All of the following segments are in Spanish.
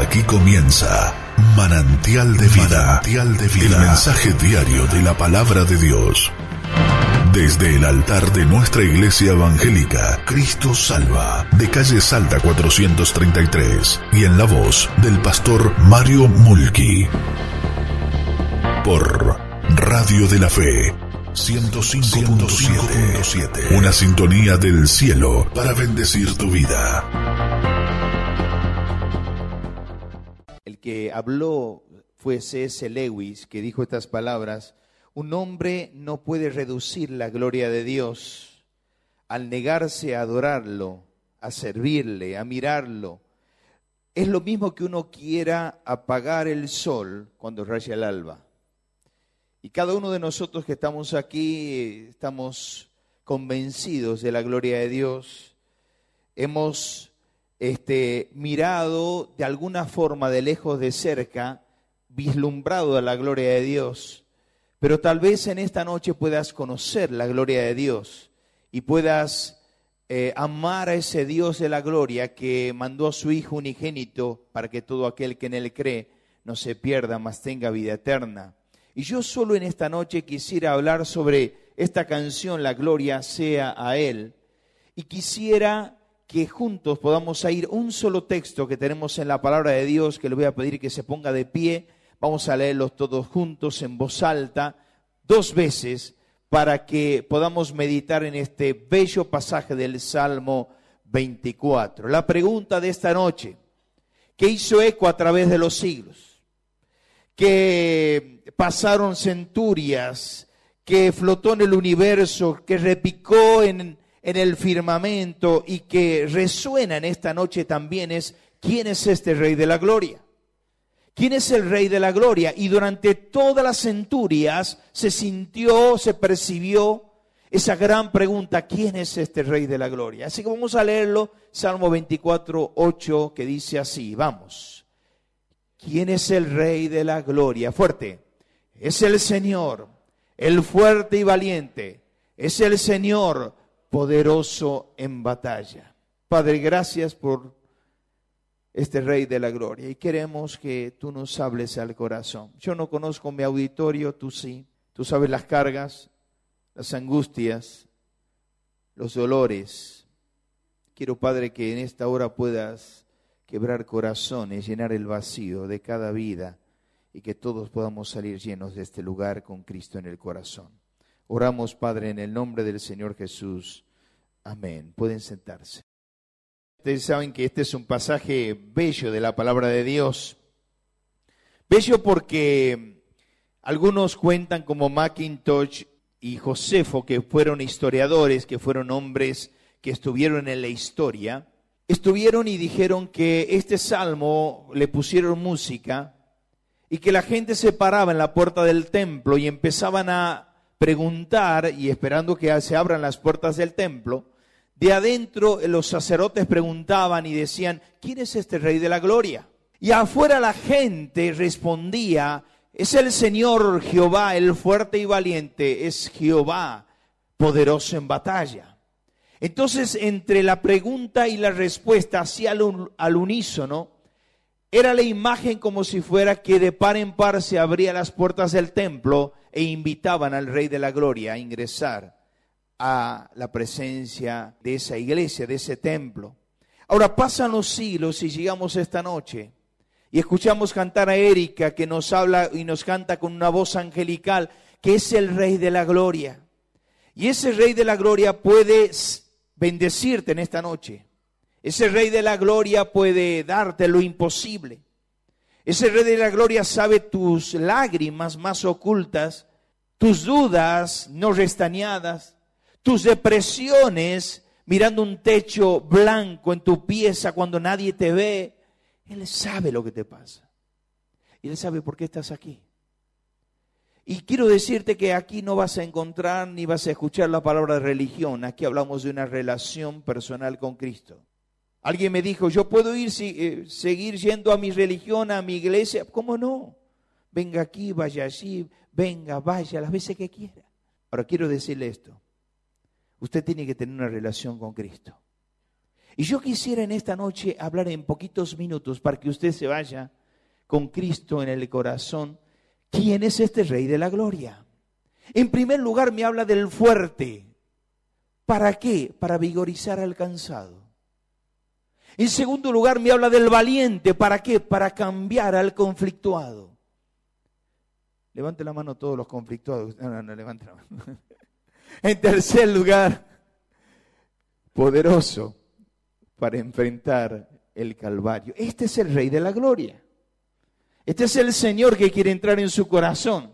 Aquí comienza Manantial de Vida. Manantial de Vida. El mensaje diario de la palabra de Dios. Desde el altar de nuestra iglesia evangélica, Cristo Salva, de calle Salta 433, y en la voz del pastor Mario Mulki. Por Radio de la Fe 105.7. Una sintonía del cielo para bendecir tu vida. Habló fue C.S. Lewis, que dijo estas palabras, un hombre no puede reducir la gloria de Dios al negarse a adorarlo, a servirle, a mirarlo. Es lo mismo que uno quiera apagar el sol cuando raya el alba. Y cada uno de nosotros que estamos aquí estamos convencidos de la gloria de Dios. Hemos este, mirado de alguna forma de lejos de cerca, vislumbrado a la gloria de Dios. Pero tal vez en esta noche puedas conocer la gloria de Dios y puedas eh, amar a ese Dios de la gloria que mandó a su Hijo unigénito para que todo aquel que en él cree no se pierda, mas tenga vida eterna. Y yo solo en esta noche quisiera hablar sobre esta canción, La Gloria sea a Él. Y quisiera que juntos podamos ir un solo texto que tenemos en la palabra de Dios, que le voy a pedir que se ponga de pie. Vamos a leerlos todos juntos en voz alta, dos veces, para que podamos meditar en este bello pasaje del Salmo 24. La pregunta de esta noche, ¿qué hizo eco a través de los siglos? que pasaron centurias, que flotó en el universo, que repicó en, en el firmamento y que resuena en esta noche también es, ¿quién es este Rey de la Gloria? ¿Quién es el Rey de la Gloria? Y durante todas las centurias se sintió, se percibió esa gran pregunta, ¿quién es este Rey de la Gloria? Así que vamos a leerlo, Salmo 24, 8, que dice así, vamos. ¿Quién es el Rey de la Gloria? Fuerte. Es el Señor, el fuerte y valiente. Es el Señor poderoso en batalla. Padre, gracias por este Rey de la Gloria y queremos que tú nos hables al corazón. Yo no conozco mi auditorio, tú sí. Tú sabes las cargas, las angustias, los dolores. Quiero, Padre, que en esta hora puedas quebrar corazones, llenar el vacío de cada vida y que todos podamos salir llenos de este lugar con Cristo en el corazón. Oramos, Padre, en el nombre del Señor Jesús. Amén. Pueden sentarse. Ustedes saben que este es un pasaje bello de la palabra de Dios. Bello porque algunos cuentan como Macintosh y Josefo, que fueron historiadores, que fueron hombres que estuvieron en la historia, estuvieron y dijeron que este salmo le pusieron música y que la gente se paraba en la puerta del templo y empezaban a preguntar y esperando que se abran las puertas del templo. De adentro los sacerdotes preguntaban y decían, ¿quién es este rey de la gloria? Y afuera la gente respondía, es el Señor Jehová, el fuerte y valiente, es Jehová, poderoso en batalla. Entonces, entre la pregunta y la respuesta, hacia al, unísono, era la imagen como si fuera que de par en par se abrían las puertas del templo e invitaban al Rey de la Gloria a ingresar a la presencia de esa iglesia, de ese templo. Ahora pasan los siglos y llegamos esta noche y escuchamos cantar a Erika que nos habla y nos canta con una voz angelical que es el Rey de la Gloria. Y ese Rey de la Gloria puede bendecirte en esta noche. Ese Rey de la Gloria puede darte lo imposible. Ese Rey de la Gloria sabe tus lágrimas más ocultas, tus dudas no restañadas, tus depresiones mirando un techo blanco en tu pieza cuando nadie te ve. Él sabe lo que te pasa. Y Él sabe por qué estás aquí. Y quiero decirte que aquí no vas a encontrar ni vas a escuchar la palabra religión. Aquí hablamos de una relación personal con Cristo. Alguien me dijo, yo puedo ir, eh, seguir yendo a mi religión, a mi iglesia. ¿Cómo no? Venga aquí, vaya allí, venga, vaya las veces que quiera. Ahora quiero decirle esto. Usted tiene que tener una relación con Cristo. Y yo quisiera en esta noche hablar en poquitos minutos para que usted se vaya con Cristo en el corazón. ¿Quién es este Rey de la Gloria? En primer lugar me habla del fuerte. ¿Para qué? Para vigorizar al cansado. En segundo lugar me habla del valiente. ¿Para qué? Para cambiar al conflictuado. Levante la mano todos los conflictuados. No, no, no, levante la mano. En tercer lugar, poderoso para enfrentar el Calvario. Este es el Rey de la Gloria. Este es el Señor que quiere entrar en su corazón.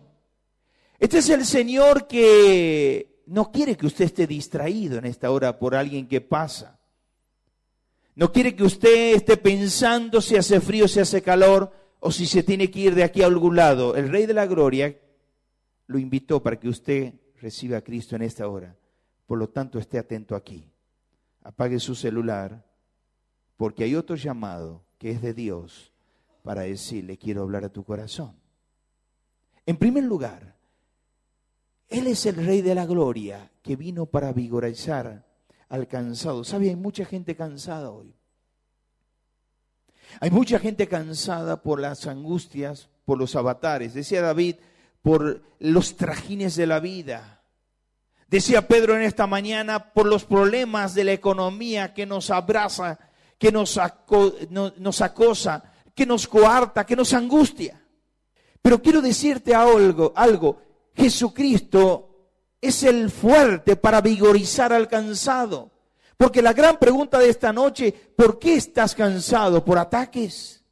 Este es el Señor que no quiere que usted esté distraído en esta hora por alguien que pasa. No quiere que usted esté pensando si hace frío, si hace calor o si se tiene que ir de aquí a algún lado. El Rey de la Gloria lo invitó para que usted reciba a Cristo en esta hora. Por lo tanto, esté atento aquí. Apague su celular, porque hay otro llamado que es de Dios para decirle, quiero hablar a tu corazón. En primer lugar, Él es el Rey de la Gloria que vino para vigorizar al cansado. ¿Sabe? Hay mucha gente cansada hoy. Hay mucha gente cansada por las angustias, por los avatares. Decía David, por los trajines de la vida. Decía Pedro en esta mañana, por los problemas de la economía que nos abraza, que nos, nos acosa, que nos coarta, que nos angustia. Pero quiero decirte algo, algo. Jesucristo es el fuerte para vigorizar al cansado. Porque la gran pregunta de esta noche, ¿por qué estás cansado? ¿Por ataques?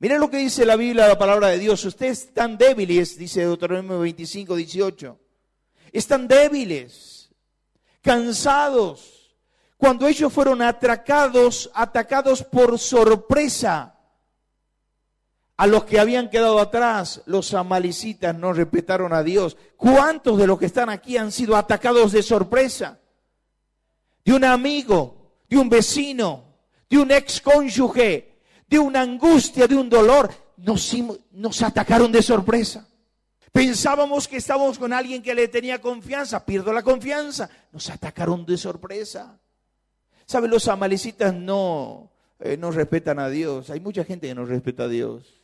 Miren lo que dice la Biblia, la palabra de Dios. Ustedes están débiles, dice Deuteronomio 25, 18. Están débiles, cansados. Cuando ellos fueron atracados, atacados por sorpresa, a los que habían quedado atrás, los amalicitas no respetaron a Dios. ¿Cuántos de los que están aquí han sido atacados de sorpresa? De un amigo, de un vecino, de un ex cónyuge, de una angustia, de un dolor. Nos, nos atacaron de sorpresa. Pensábamos que estábamos con alguien que le tenía confianza, pierdo la confianza. Nos atacaron de sorpresa. ¿Saben? Los amalecitas no, eh, no respetan a Dios. Hay mucha gente que no respeta a Dios.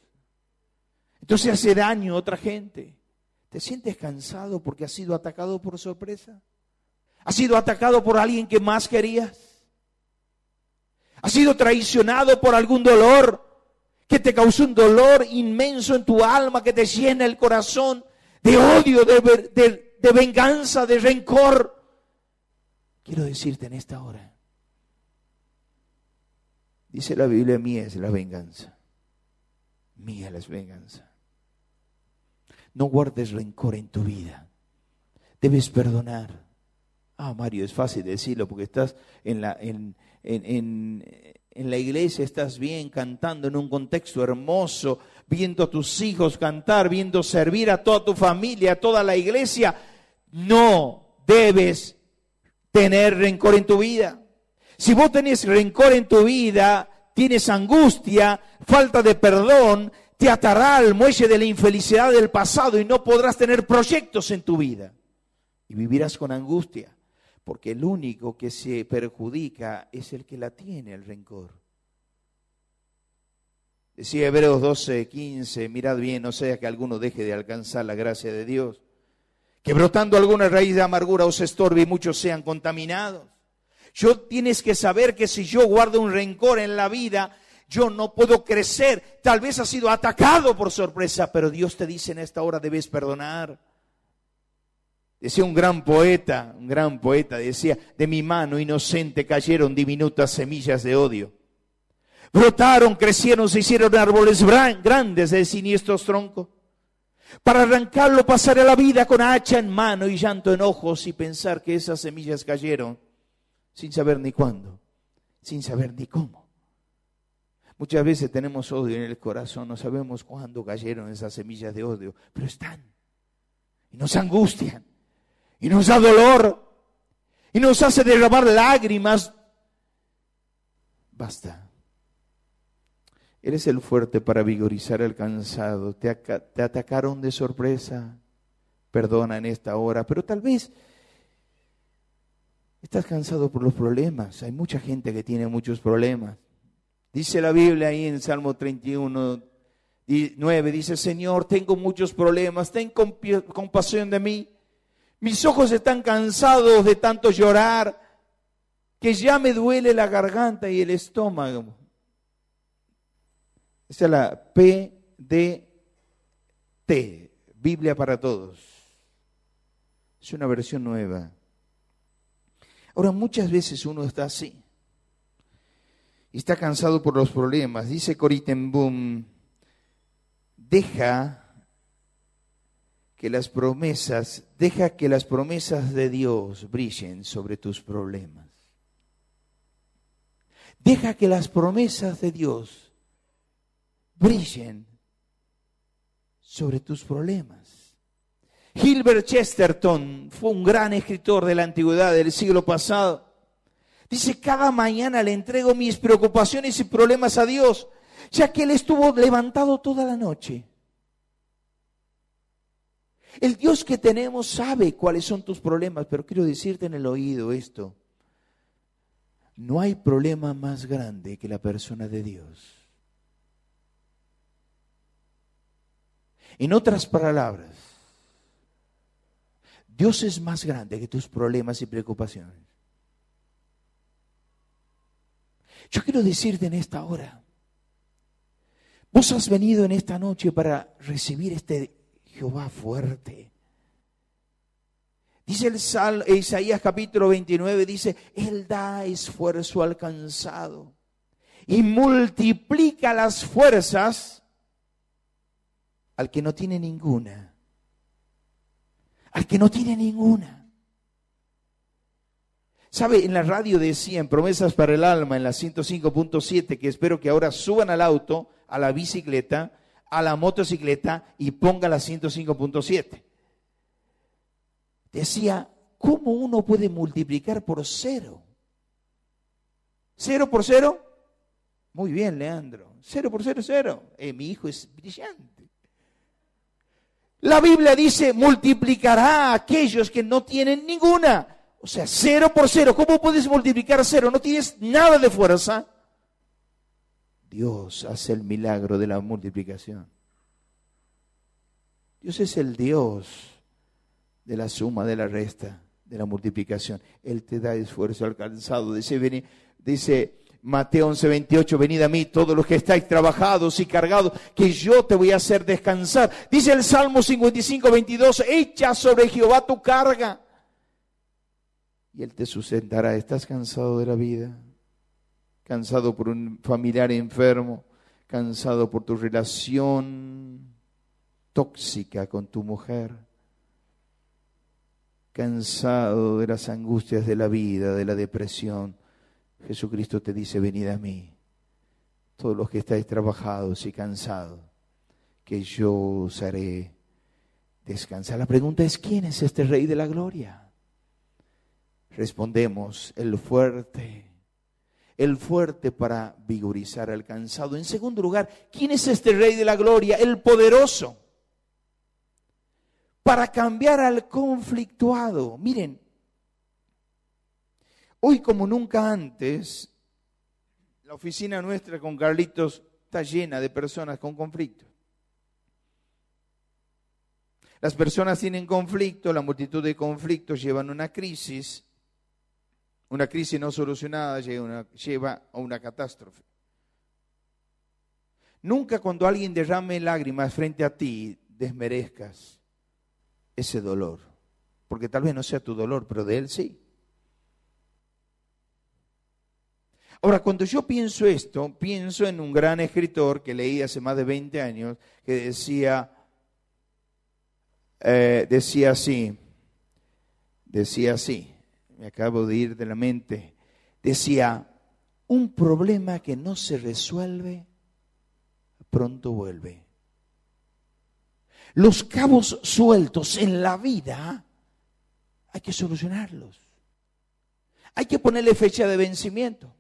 Entonces hace daño a otra gente. ¿Te sientes cansado porque has sido atacado por sorpresa? ¿Has sido atacado por alguien que más querías? ¿Has sido traicionado por algún dolor que te causó un dolor inmenso en tu alma, que te llena el corazón de odio, de, de venganza, de rencor? Quiero decirte en esta hora, dice la Biblia, mía es la venganza, mía es la venganza. No guardes rencor en tu vida. Debes perdonar. Ah, Mario, es fácil decirlo porque estás en la, en, en, en, la iglesia, estás bien cantando en un contexto hermoso, viendo a tus hijos cantar, viendo servir a toda tu familia, a toda la iglesia. No debes tener rencor en tu vida. Si vos tenés rencor en tu vida, tienes angustia, falta de perdón, te atará al muelle de la infelicidad del pasado y no podrás tener proyectos en tu vida. Y vivirás con angustia, porque el único que se perjudica es el que la tiene, el rencor. Decía Hebreos 12, 15, mirad bien, no sea que alguno deje de alcanzar la gracia de Dios, que brotando alguna raíz de amargura os estorbe y muchos sean contaminados. Yo tienes que saber que si yo guardo un rencor en la vida, yo no puedo crecer. Tal vez has sido atacado por sorpresa, pero Dios te dice en esta hora debes perdonar. Decía un gran poeta, un gran poeta, decía, de mi mano inocente cayeron diminutas semillas de odio. Brotaron, crecieron, se hicieron árboles grandes de siniestros troncos. Para arrancarlo pasaré la vida con hacha en mano y llanto en ojos y pensar que esas semillas cayeron sin saber ni cuándo, sin saber ni cómo. Muchas veces tenemos odio en el corazón, no sabemos cuándo cayeron esas semillas de odio, pero están. Y nos angustian. Y nos da dolor. Y nos hace derramar lágrimas. Basta. Eres el fuerte para vigorizar al cansado. Te, te atacaron de sorpresa. Perdona en esta hora, pero tal vez Estás cansado por los problemas. Hay mucha gente que tiene muchos problemas. Dice la Biblia ahí en Salmo 31, 9, dice, Señor, tengo muchos problemas, ten compasión de mí. Mis ojos están cansados de tanto llorar, que ya me duele la garganta y el estómago. Esa es la PDT, Biblia para todos. Es una versión nueva. Ahora, muchas veces uno está así y está cansado por los problemas. Dice Coritenboom, deja que las promesas, deja que las promesas de Dios brillen sobre tus problemas. Deja que las promesas de Dios brillen sobre tus problemas. Gilbert Chesterton fue un gran escritor de la antigüedad del siglo pasado. Dice, cada mañana le entrego mis preocupaciones y problemas a Dios, ya que Él estuvo levantado toda la noche. El Dios que tenemos sabe cuáles son tus problemas, pero quiero decirte en el oído esto. No hay problema más grande que la persona de Dios. En otras palabras, Dios es más grande que tus problemas y preocupaciones. Yo quiero decirte en esta hora, vos has venido en esta noche para recibir este Jehová fuerte. Dice el Sal, Isaías capítulo 29, dice, Él da esfuerzo alcanzado y multiplica las fuerzas al que no tiene ninguna. Al que no tiene ninguna. ¿Sabe? En la radio decían promesas para el alma en la 105.7 que espero que ahora suban al auto, a la bicicleta, a la motocicleta y pongan la 105.7. Decía, ¿cómo uno puede multiplicar por cero? ¿Cero por cero? Muy bien, Leandro. Cero por cero, cero. Eh, mi hijo es brillante. La Biblia dice, multiplicará a aquellos que no tienen ninguna. O sea, cero por cero. ¿Cómo puedes multiplicar cero? No tienes nada de fuerza. Dios hace el milagro de la multiplicación. Dios es el Dios de la suma, de la resta, de la multiplicación. Él te da esfuerzo alcanzado. Dice, dice Mateo 11, 28, venid a mí todos los que estáis trabajados y cargados, que yo te voy a hacer descansar. Dice el Salmo 55, 22, echa sobre Jehová tu carga y Él te sustentará. ¿Estás cansado de la vida? ¿Cansado por un familiar enfermo? ¿Cansado por tu relación tóxica con tu mujer? ¿Cansado de las angustias de la vida, de la depresión? Jesucristo te dice, venid a mí, todos los que estáis trabajados y cansados, que yo os haré descansar. La pregunta es, ¿quién es este Rey de la Gloria? Respondemos, el fuerte. El fuerte para vigorizar al cansado. En segundo lugar, ¿quién es este Rey de la Gloria? El poderoso. Para cambiar al conflictuado. Miren, hoy como nunca antes, la oficina nuestra con Carlitos está llena de personas con conflicto. Las personas tienen conflicto, la multitud de conflictos llevan una crisis una crisis no solucionada lleva a una catástrofe. Nunca cuando alguien derrame lágrimas frente a ti desmerezcas ese dolor, porque tal vez no sea tu dolor, pero de él sí. Ahora, cuando yo pienso esto, pienso en un gran escritor que leí hace más de 20 años, que decía, eh, decía así, decía así, me acabo de ir de la mente, decía, un problema que no se resuelve, pronto vuelve. Los cabos sueltos en la vida hay que solucionarlos. Hay que ponerle fecha de vencimiento.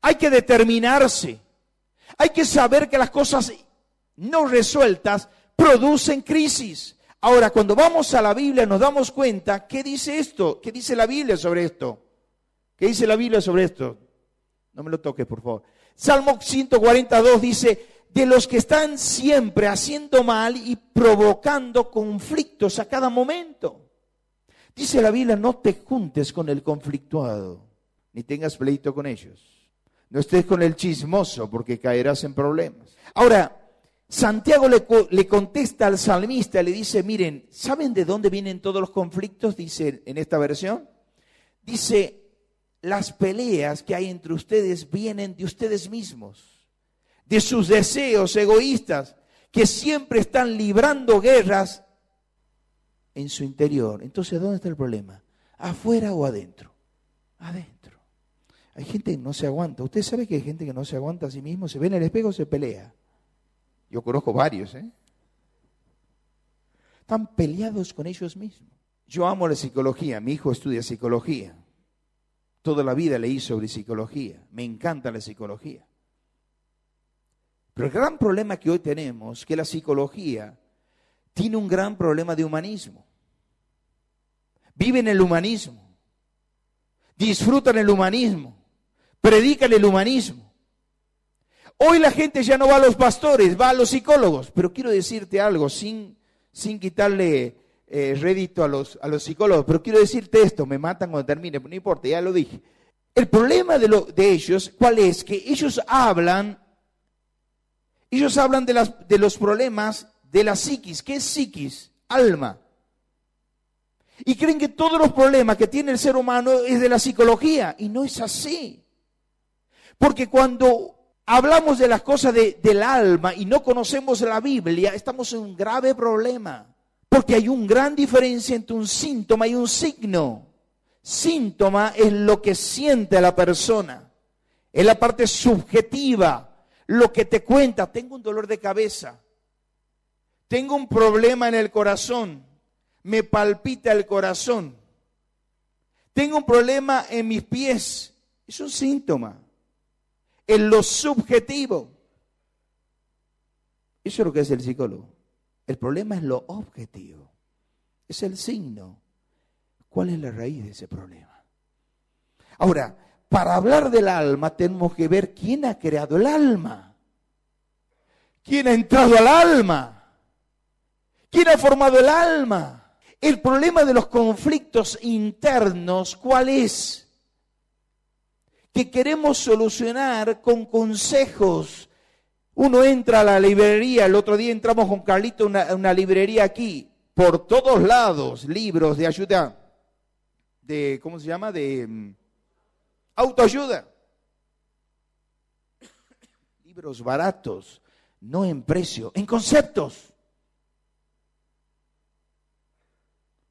Hay que determinarse. Hay que saber que las cosas no resueltas producen crisis. Ahora, cuando vamos a la Biblia nos damos cuenta, ¿qué dice esto? ¿Qué dice la Biblia sobre esto? ¿Qué dice la Biblia sobre esto? No me lo toques, por favor. Salmo 142 dice, de los que están siempre haciendo mal y provocando conflictos a cada momento. Dice la Biblia, no te juntes con el conflictuado, ni tengas pleito con ellos. No estés con el chismoso, porque caerás en problemas. Ahora, Santiago le, contesta al salmista, le dice, miren, ¿saben de dónde vienen todos los conflictos? Dice en esta versión. Dice, las peleas que hay entre ustedes vienen de ustedes mismos de sus deseos egoístas, que siempre están librando guerras en su interior. Entonces, ¿dónde está el problema? ¿Afuera o adentro? Adentro. Hay gente que no se aguanta. Usted sabe que hay gente que no se aguanta a sí mismo, se ve en el espejo, se pelea. Yo conozco varios, ¿eh? Están peleados con ellos mismos. Yo amo la psicología, mi hijo estudia psicología. Toda la vida leí sobre psicología. Me encanta la psicología. Pero el gran problema que hoy tenemos es que la psicología tiene un gran problema de humanismo. Viven el humanismo, disfrutan el humanismo, predican el humanismo. Hoy la gente ya no va a los pastores, va a los psicólogos. Pero quiero decirte algo sin, sin quitarle eh, rédito a los, a los psicólogos, pero quiero decirte esto, me matan cuando termine, no importa, ya lo dije. El problema de, de ellos, ¿cuál es? Que ellos hablan ellos hablan de, las, de los problemas de la psiquis. ¿Qué es psiquis? Alma. Y creen que todos los problemas que tiene el ser humano es de la psicología. Y no es así. Porque cuando hablamos de las cosas del alma y no conocemos la Biblia, estamos en un grave problema. Porque hay una gran diferencia entre un síntoma y un signo. Síntoma es lo que siente la persona. Es la parte subjetiva lo que te cuenta, tengo un dolor de cabeza, tengo un problema en el corazón, me palpita el corazón, tengo un problema en mis pies, es un síntoma, en lo subjetivo. Eso es lo que es el psicólogo. El problema es lo objetivo, es el signo. ¿Cuál es la raíz de ese problema? Ahora, para hablar del alma tenemos que ver quién ha creado el alma. ¿Quién ha entrado al alma? ¿Quién ha formado el alma? El problema de los conflictos internos, ¿cuál es? Que queremos solucionar con consejos. Uno entra a la librería, el otro día entramos con Carlito a una, librería aquí, por todos lados, libros de ayuda, de, ¿cómo se llama? De mm, Autoayuda. Libros baratos, no en precio, en conceptos.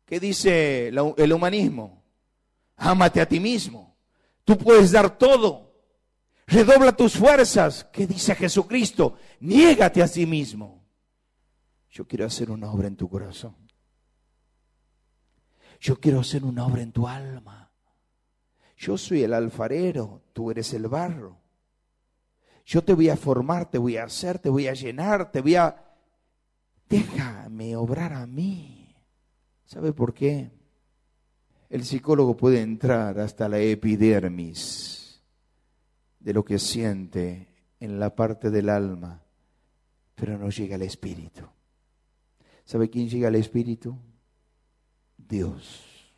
¿Qué dice el humanismo? Ámate a ti mismo. Tú puedes dar todo. Redobla tus fuerzas. ¿Qué dice Jesucristo? Niégate a sí mismo. Yo quiero hacer una obra en tu corazón. Yo quiero hacer una obra en tu alma. Yo soy el alfarero, tú eres el barro. Yo te voy a formar, te voy a hacer, te voy a llenar, te voy a... Déjame obrar a mí. ¿Sabe por qué? El psicólogo puede entrar hasta la epidermis de lo que siente en la parte del alma, pero no llega al espíritu. ¿Sabe quién llega al espíritu? Dios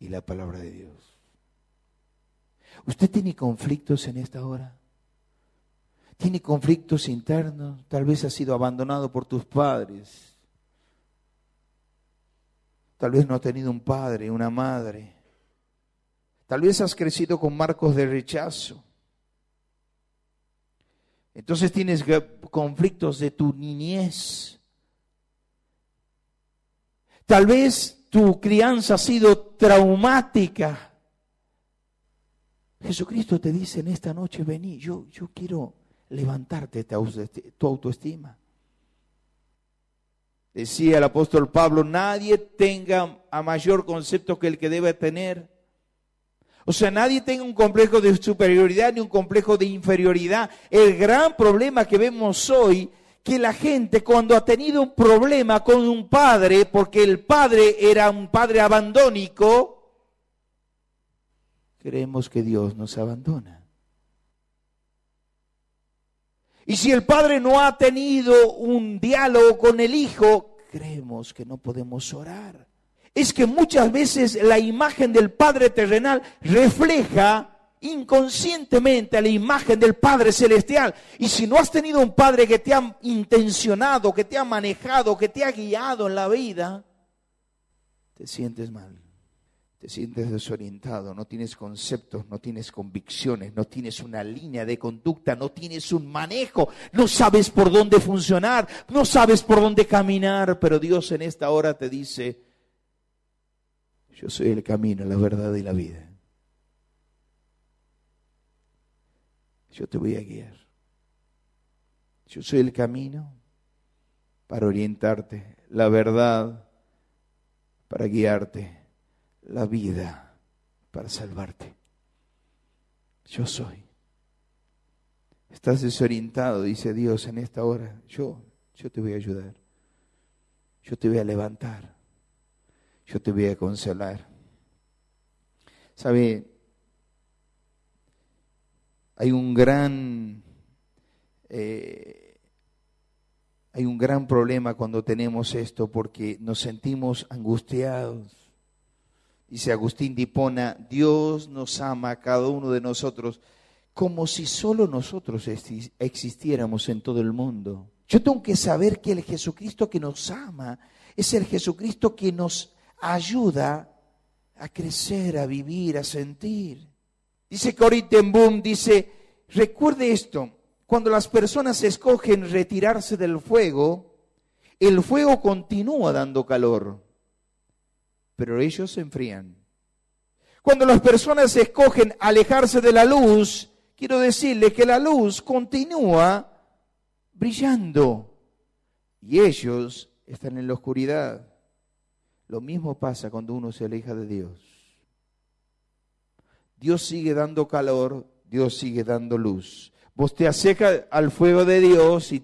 y la palabra de Dios. ¿Usted tiene conflictos en esta hora? ¿Tiene conflictos internos? Tal vez ha sido abandonado por tus padres. Tal vez no ha tenido un padre, una madre. Tal vez has crecido con marcos de rechazo. Entonces tienes conflictos de tu niñez. Tal vez tu crianza ha sido traumática. Jesucristo te dice en esta noche, vení, yo, yo quiero levantarte tu autoestima. Decía el apóstol Pablo, nadie tenga a mayor concepto que el que debe tener. O sea, nadie tenga un complejo de superioridad ni un complejo de inferioridad. El gran problema que vemos hoy que la gente cuando ha tenido un problema con un padre, porque el padre era un padre abandónico, creemos que Dios nos abandona. Y si el padre no ha tenido un diálogo con el hijo, creemos que no podemos orar. Es que muchas veces la imagen del Padre terrenal refleja inconscientemente a la imagen del Padre Celestial. Y si no has tenido un Padre que te ha intencionado, que te ha manejado, que te ha guiado en la vida, te sientes mal, te sientes desorientado, no tienes conceptos, no tienes convicciones, no tienes una línea de conducta, no tienes un manejo, no sabes por dónde funcionar, no sabes por dónde caminar, pero Dios en esta hora te dice, yo soy el camino, la verdad y la vida. yo te voy a guiar. Yo soy el camino para orientarte, la verdad para guiarte, la vida para salvarte. Yo soy. Estás desorientado, dice Dios en esta hora. Yo, yo te voy a ayudar. Yo te voy a levantar. Yo te voy a consolar. ¿Sabe? hay un gran eh, hay un gran problema cuando tenemos esto porque nos sentimos angustiados. Dice Agustín Dipona, Dios nos ama a cada uno de nosotros como si solo nosotros existiéramos en todo el mundo. Yo tengo que saber que el Jesucristo que nos ama es el Jesucristo que nos ayuda a crecer, a vivir, a sentir. Dice Cory Boom, dice, recuerde esto, cuando las personas escogen retirarse del fuego, el fuego continúa dando calor, pero ellos se enfrían. Cuando las personas escogen alejarse de la luz, quiero decirle que la luz continúa brillando y ellos están en la oscuridad. Lo mismo pasa cuando uno se aleja de Dios. Dios sigue dando calor, Dios sigue dando luz. Vos te acercas al fuego de Dios y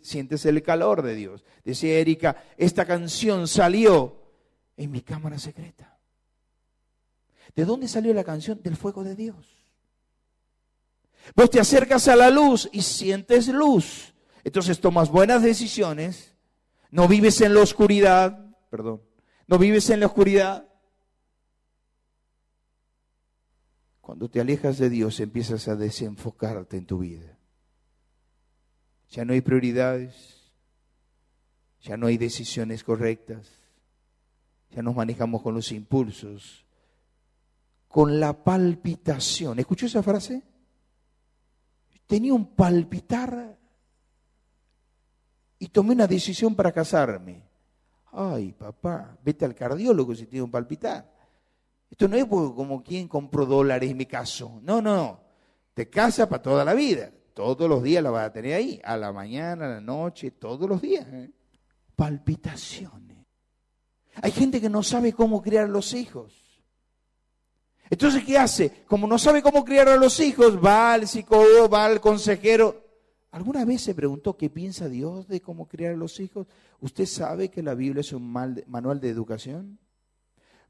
sientes el calor de Dios. Decía Erika, esta canción salió en mi cámara secreta. ¿De dónde salió la canción? Del fuego de Dios. Vos te acercas a la luz y sientes luz. Entonces tomas buenas decisiones. No vives en la oscuridad, perdón. No vives en la oscuridad. Cuando te alejas de Dios empiezas a desenfocarte en tu vida. Ya no hay prioridades, ya no hay decisiones correctas, ya nos manejamos con los impulsos, con la palpitación. ¿Escuchó esa frase? Tenía un palpitar y tomé una decisión para casarme. Ay, papá, vete al cardiólogo si tiene un palpitar. Esto no es como quien compró dólares en mi caso. No, no. Te casa para toda la vida. Todos los días la vas a tener ahí. A la mañana, a la noche, todos los días. ¿eh? Palpitaciones. Hay gente que no sabe cómo criar los hijos. Entonces, ¿qué hace? Como no sabe cómo criar a los hijos, va al psicólogo, va al consejero. ¿Alguna vez se preguntó qué piensa Dios de cómo criar a los hijos? ¿Usted sabe que la Biblia es un manual de educación?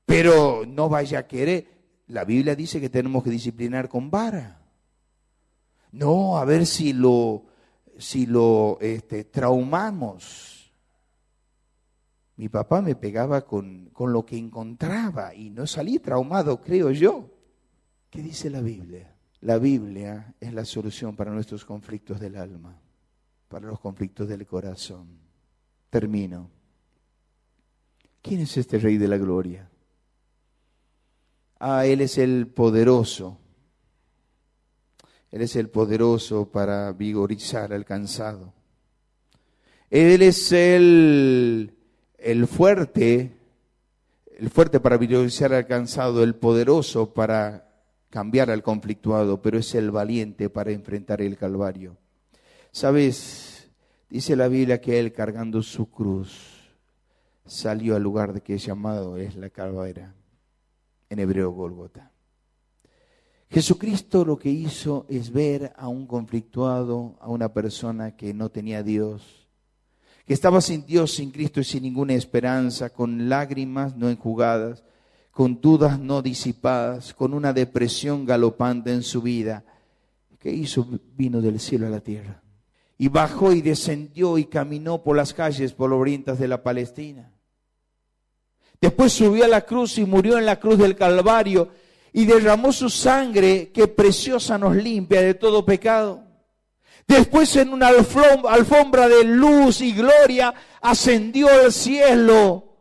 Pero no vaya a querer. La Biblia dice que tenemos que disciplinar con vara. No, a ver si lo, si lo este, traumamos. Mi papá me pegaba con, con lo que encontraba y no salí traumado, creo yo. ¿Qué dice la Biblia? La Biblia es la solución para nuestros conflictos del alma, para los conflictos del corazón. Termino. ¿Quién es este Rey de la Gloria? Ah, Él es el poderoso. Él es el poderoso para vigorizar al cansado. Él es el, el fuerte, el fuerte para vigorizar al cansado, el poderoso para cambiar al conflictuado, pero es el valiente para enfrentar el Calvario. Sabes, dice la Biblia que Él cargando su cruz salió al lugar de que es llamado es la Calvera en hebreo Golgota. Jesucristo lo que hizo es ver a un conflictuado, a una persona que no tenía Dios, que estaba sin Dios, sin Cristo y sin ninguna esperanza, con lágrimas no enjugadas, con dudas no disipadas, con una depresión galopante en su vida. ¿Qué hizo? Vino del cielo a la tierra. Y bajó y descendió y caminó por las calles por orientas de la Palestina. Después subió a la cruz y murió en la cruz del Calvario y derramó su sangre que preciosa nos limpia de todo pecado. Después en una alfombra de luz y gloria ascendió al cielo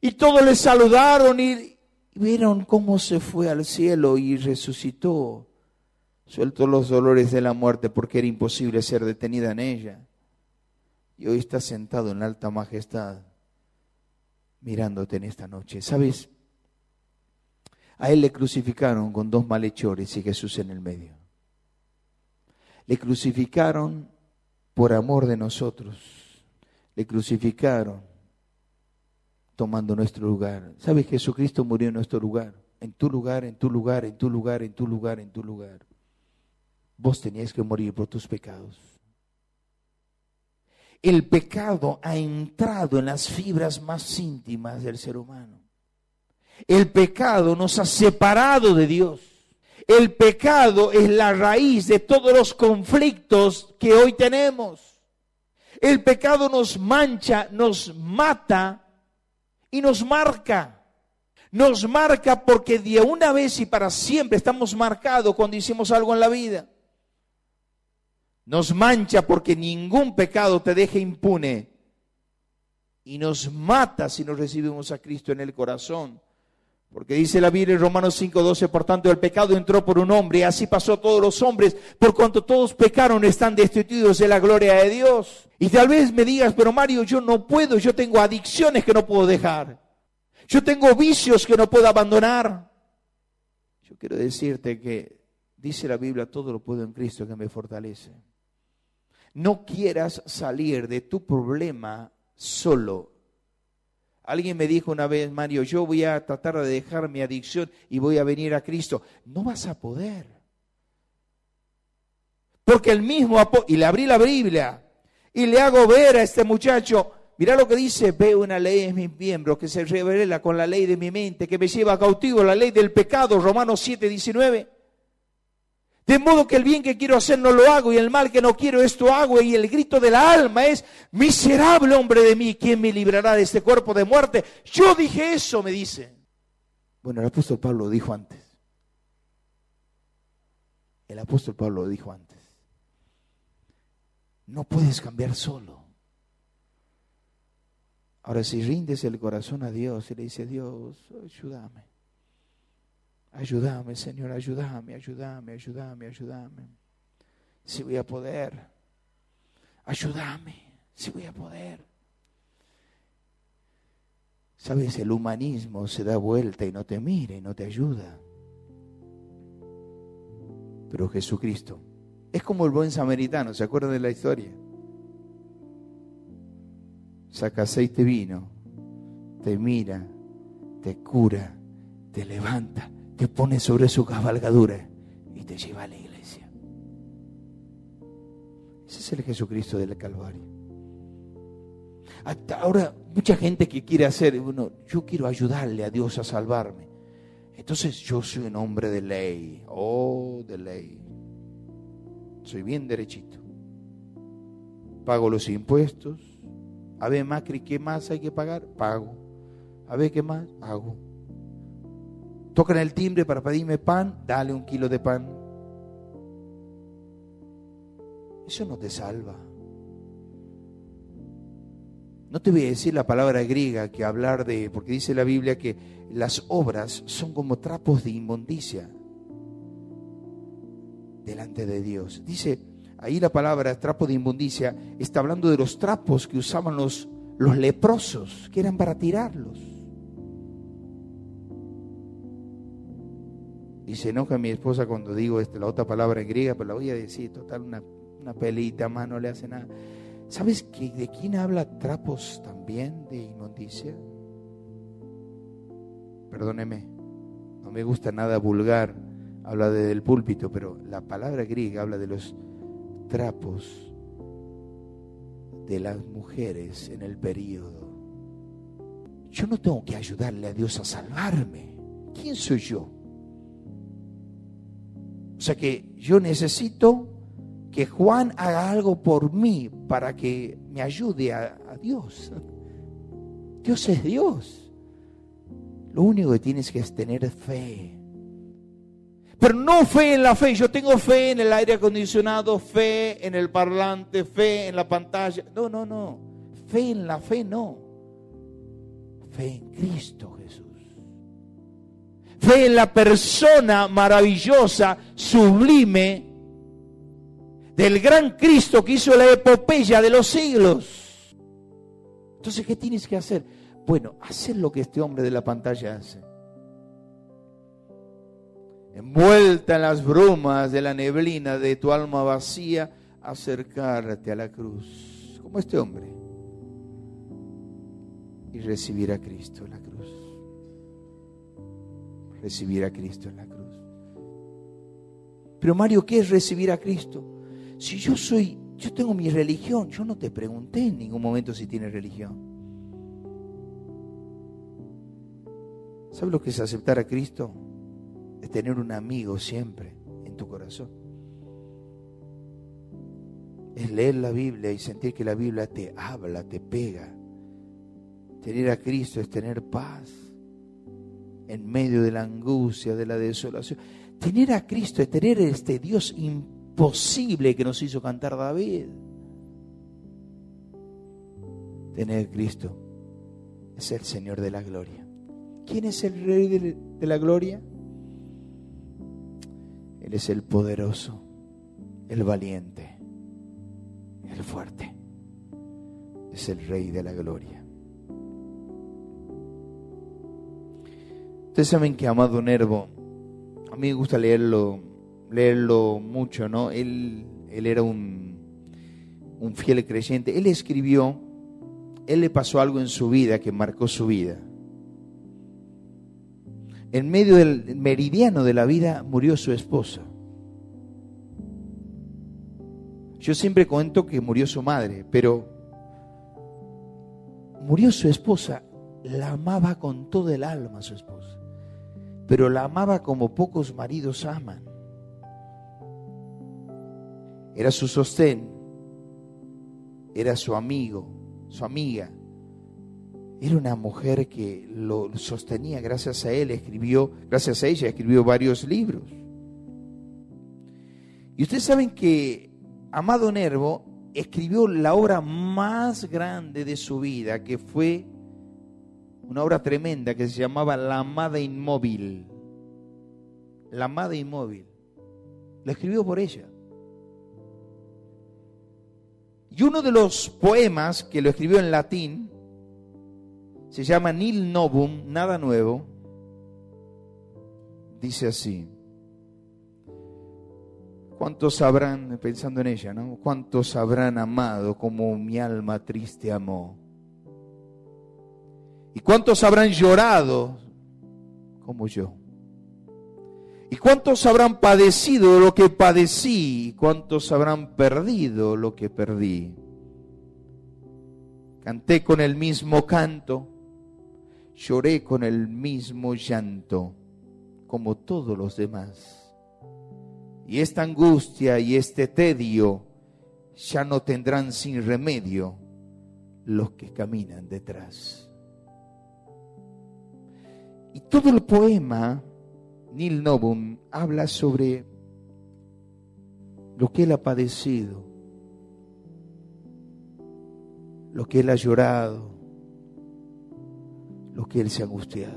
y todos le saludaron y vieron cómo se fue al cielo y resucitó. Suelto los dolores de la muerte porque era imposible ser detenida en ella. Y hoy está sentado en alta majestad mirándote en esta noche. ¿Sabes? A él le crucificaron con dos malhechores y Jesús en el medio. Le crucificaron por amor de nosotros. Le crucificaron tomando nuestro lugar. ¿Sabes? Jesucristo murió en nuestro lugar. En tu lugar, en tu lugar, en tu lugar, en tu lugar, en tu lugar. Vos tenías que morir por tus pecados. El pecado ha entrado en las fibras más íntimas del ser humano. El pecado nos ha separado de Dios. El pecado es la raíz de todos los conflictos que hoy tenemos. El pecado nos mancha, nos mata y nos marca. Nos marca porque de una vez y para siempre estamos marcados cuando hicimos algo en la vida. Nos mancha porque ningún pecado te deja impune. Y nos mata si no recibimos a Cristo en el corazón. Porque dice la Biblia en Romanos 5:12, por tanto el pecado entró por un hombre así pasó a todos los hombres, por cuanto todos pecaron están destituidos de la gloria de Dios. Y tal vez me digas, pero Mario, yo no puedo, yo tengo adicciones que no puedo dejar. Yo tengo vicios que no puedo abandonar. Yo quiero decirte que dice la Biblia, todo lo puedo en Cristo que me fortalece. No quieras salir de tu problema solo Alguien me dijo una vez, Mario, yo voy a tratar de dejar mi adicción y voy a venir a Cristo. No vas a poder. Porque el mismo, y le abrí la Biblia y le hago ver a este muchacho, mira lo que dice, veo una ley en mis miembros que se revela con la ley de mi mente, que me lleva cautivo, la ley del pecado, Romanos 7, 19. De modo que el bien que quiero hacer no lo hago y el mal que no quiero esto hago. Y el grito de la alma es, miserable hombre de mí, ¿quién me librará de este cuerpo de muerte? Yo dije eso, me dice. Bueno, el apóstol Pablo lo dijo antes. El apóstol Pablo lo dijo antes. No puedes cambiar solo. Ahora, si rindes el corazón a Dios y le dices, Dios, ayúdame. Ayúdame, Señor, ayúdame, ayúdame, ayúdame, ayúdame. Si voy a poder. Ayúdame, si voy a poder. Sabes, el humanismo se da vuelta y no te mira y no te ayuda. Pero Jesucristo es como el buen samaritano, ¿se acuerdan de la historia? Saca aceite vino, te mira, te cura, te levanta te pone sobre su cabalgadura y te lleva a la iglesia. Ese es el Jesucristo del Calvario. Hasta ahora, mucha gente que quiere hacer, bueno, yo quiero ayudarle a Dios a salvarme. Entonces yo soy un hombre de ley, oh, de ley. Soy bien derechito. Pago los impuestos. A ver, Macri, ¿qué más hay que pagar? Pago. A ver, ¿qué más? Hago. Tocan el timbre para pedirme pan, dale un kilo de pan. Eso no te salva. No te voy a decir la palabra griega que hablar de, porque dice la Biblia que las obras son como trapos de inmundicia delante de Dios. Dice ahí la palabra trapo de inmundicia, está hablando de los trapos que usaban los, los leprosos, que eran para tirarlos. Y se enoja mi esposa cuando digo este, la otra palabra en griega, pero la voy a decir, total, una, una pelita más no le hace nada. ¿Sabes que, de quién habla trapos también de inmundicia? Perdóneme, no me gusta nada vulgar, habla desde el púlpito, pero la palabra griega habla de los trapos de las mujeres en el periodo. Yo no tengo que ayudarle a Dios a salvarme. ¿Quién soy yo? O sea que yo necesito que Juan haga algo por mí para que me ayude a, Dios. Dios es Dios. Lo único que tienes que es tener fe. Pero no fe en la fe. Yo tengo fe en el aire acondicionado, fe en el parlante, fe en la pantalla. No, no, no. Fe en la fe no. Fe en Cristo Jesús. Fe en la persona maravillosa, sublime, del gran Cristo que hizo la epopeya de los siglos. Entonces, ¿qué tienes que hacer? Bueno, hacer lo que este hombre de la pantalla hace envuelta en las brumas de la neblina de tu alma vacía, acercarte a la cruz, como este hombre, y recibir a Cristo la cruz. Recibir a Cristo en la cruz. Pero Mario, ¿qué es recibir a Cristo? Si yo soy, yo tengo mi religión, yo no te pregunté en ningún momento si tienes religión. ¿Sabes lo que es aceptar a Cristo? es tener un amigo siempre en tu corazón. Es leer la Biblia y sentir que la Biblia te habla, te pega. Tener a Cristo es tener paz en medio de la angustia, de la desolación. Tener a Cristo es tener este Dios imposible que nos hizo cantar David. Tener a Cristo es el Señor de la gloria. ¿Quién es el Rey de la gloria? Él es el poderoso, el valiente, el fuerte. Es el rey de la gloria. Ustedes saben que Amado Nervo, a mí me gusta leerlo, leerlo mucho, ¿no? Él, él era un, un fiel creyente. Él escribió, él le pasó algo en su vida que marcó su vida en medio del meridiano de la vida murió su esposa. Yo siempre cuento que murió su madre, pero murió su esposa. La amaba con todo el alma su esposa, pero la amaba como pocos maridos aman. Era su sostén, era su amigo, su amiga. Era una mujer que lo sostenía, gracias a él escribió, gracias a ella escribió varios libros. Y ustedes saben que Amado Nervo escribió la obra más grande de su vida, que fue una obra tremenda que se llamaba La Amada Inmóvil. La Amada Inmóvil. La escribió por ella. Y uno de los poemas que lo escribió en latín, se llama Nil Novum, nada nuevo. Dice así. ¿Cuántos habrán, pensando en ella, ¿no? ¿Cuántos habrán amado como mi alma triste amó? ¿Y cuántos habrán llorado como yo? ¿Y cuántos habrán padecido lo que padecí? ¿Y cuántos habrán perdido lo que perdí? Canté con el mismo canto lloré con el mismo llanto como todos los demás. Y esta angustia y este tedio ya no tendrán sin remedio los que caminan detrás. Y todo el poema, Nil Novum, habla sobre lo que él ha padecido, lo que él ha llorado, lo que Él se ha angustiado.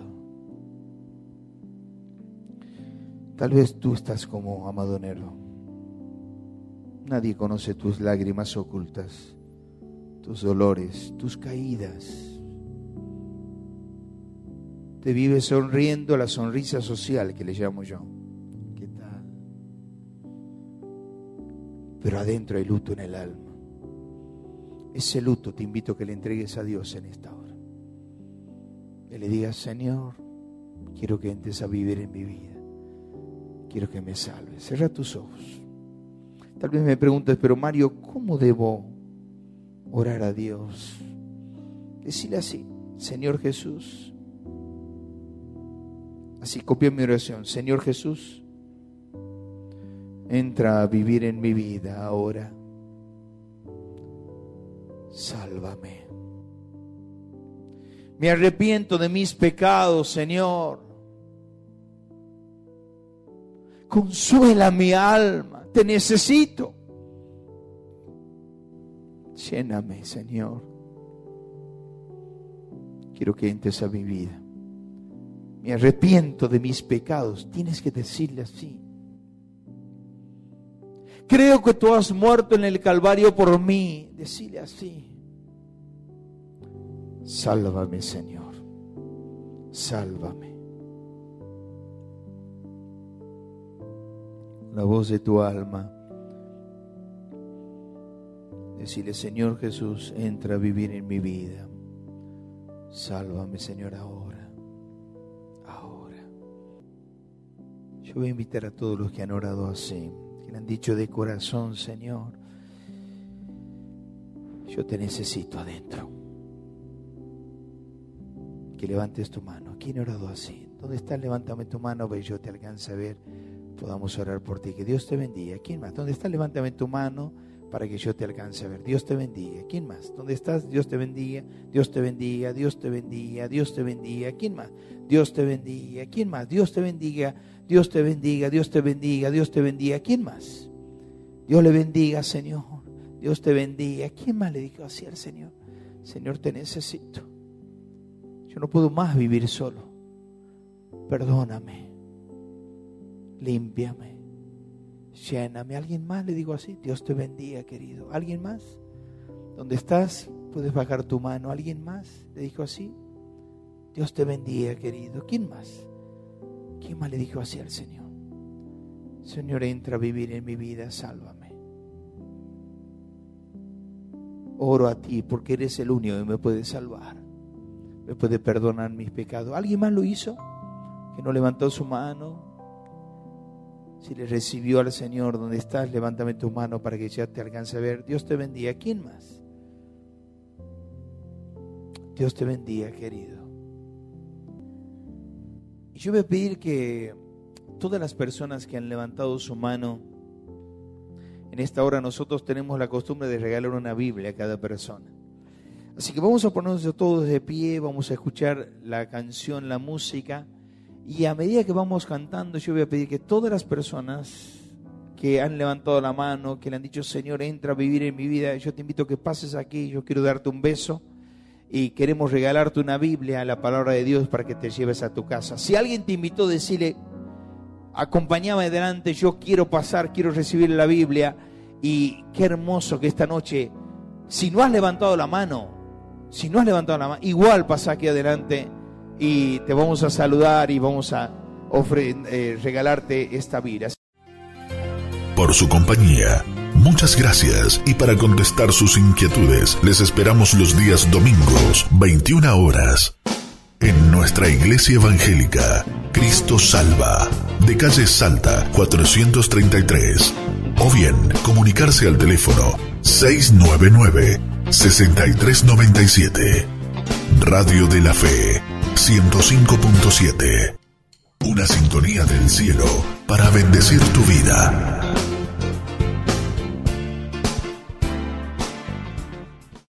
Tal vez tú estás como amado Nero. Nadie conoce tus lágrimas ocultas, tus dolores, tus caídas. Te vives sonriendo la sonrisa social que le llamo yo. ¿Qué tal? Pero adentro hay luto en el alma. Ese luto te invito a que le entregues a Dios en esta hora y le digas, Señor, quiero que entres a vivir en mi vida. Quiero que me salves. Cierra tus ojos. Tal vez me preguntes, pero Mario, ¿cómo debo orar a Dios. Decirle así, Señor Jesús. Así copio mi oración. Señor Jesús, entra a vivir en mi vida ahora. Sálvame. Me arrepiento de mis pecados, Señor. Consuela mi alma. Te necesito. Lléname, Señor. Quiero que entres a mi vida. Me arrepiento de mis pecados. Tienes que decirle así. Creo que tú has muerto en el Calvario por mí. Decirle así. Sálvame, Señor. Sálvame. La voz de tu alma Decirle, Señor Jesús, entra a vivir en mi vida. Sálvame, Señor, ahora. Yo voy a invitar a todos los que han orado así, que le han dicho de corazón, Señor, yo te necesito adentro. Que levantes tu mano. ¿Quién ha orado así? ¿Dónde estás? Levántame tu mano, ve yo te alcance a ver. Podamos orar por ti. Que Dios te bendiga. ¿Quién más? ¿Dónde estás? Levántame tu mano para que yo te alcance a ver. Dios te bendiga. ¿Quién más? ¿Dónde estás? Dios te bendiga. Dios te bendiga. Dios te bendiga. Dios te bendiga. ¿Quién más? Dios te bendiga. ¿Quién más? Dios te bendiga. Dios te bendiga. Dios te bendiga. Dios te bendiga. ¿Quién más? Dios le bendiga, Señor. Dios te bendiga. ¿Quién más le dijo así al Señor? Señor, te necesito. Yo no puedo más vivir solo. Perdóname. Límpiame lléname. ¿Alguien más le digo así? Dios te bendiga, querido. ¿Alguien más? ¿Dónde estás? Puedes bajar tu mano. ¿Alguien más le dijo así? Dios te bendiga, querido. ¿Quién más? ¿Quién más le dijo así al Señor? Señor, entra a vivir en mi vida, sálvame. Oro a ti porque eres el único que me puede salvar. Me puede perdonar mis pecados. ¿Alguien más lo hizo? Que no levantó su mano, si le recibió al Señor donde estás, levántame tu mano para que ya te alcance a ver. Dios te bendiga. ¿Quién más? Dios te bendiga, querido. Y yo voy a pedir que todas las personas que han levantado su mano, en esta hora nosotros tenemos la costumbre de regalar una Biblia a cada persona. Así que vamos a ponernos todos de pie, vamos a escuchar la canción, la música. Y a medida que vamos cantando, yo voy a pedir que todas las personas que han levantado la mano, que le han dicho, Señor, entra a vivir en mi vida, yo te invito a que pases aquí, yo quiero darte un beso y queremos regalarte una Biblia, la palabra de Dios, para que te lleves a tu casa. Si alguien te invitó, decirle, acompáñame adelante, yo quiero pasar, quiero recibir la Biblia. Y qué hermoso que esta noche, si no has levantado la mano, si no has levantado la mano, igual pasa aquí adelante y te vamos a saludar y vamos a eh, regalarte esta vida. Por su compañía, muchas gracias y para contestar sus inquietudes les esperamos los días domingos, 21 horas, en nuestra iglesia evangélica, Cristo Salva, de calle Salta 433, o bien comunicarse al teléfono 699 6397. Radio de la Fe 105.7. Una sintonía del cielo para bendecir tu vida.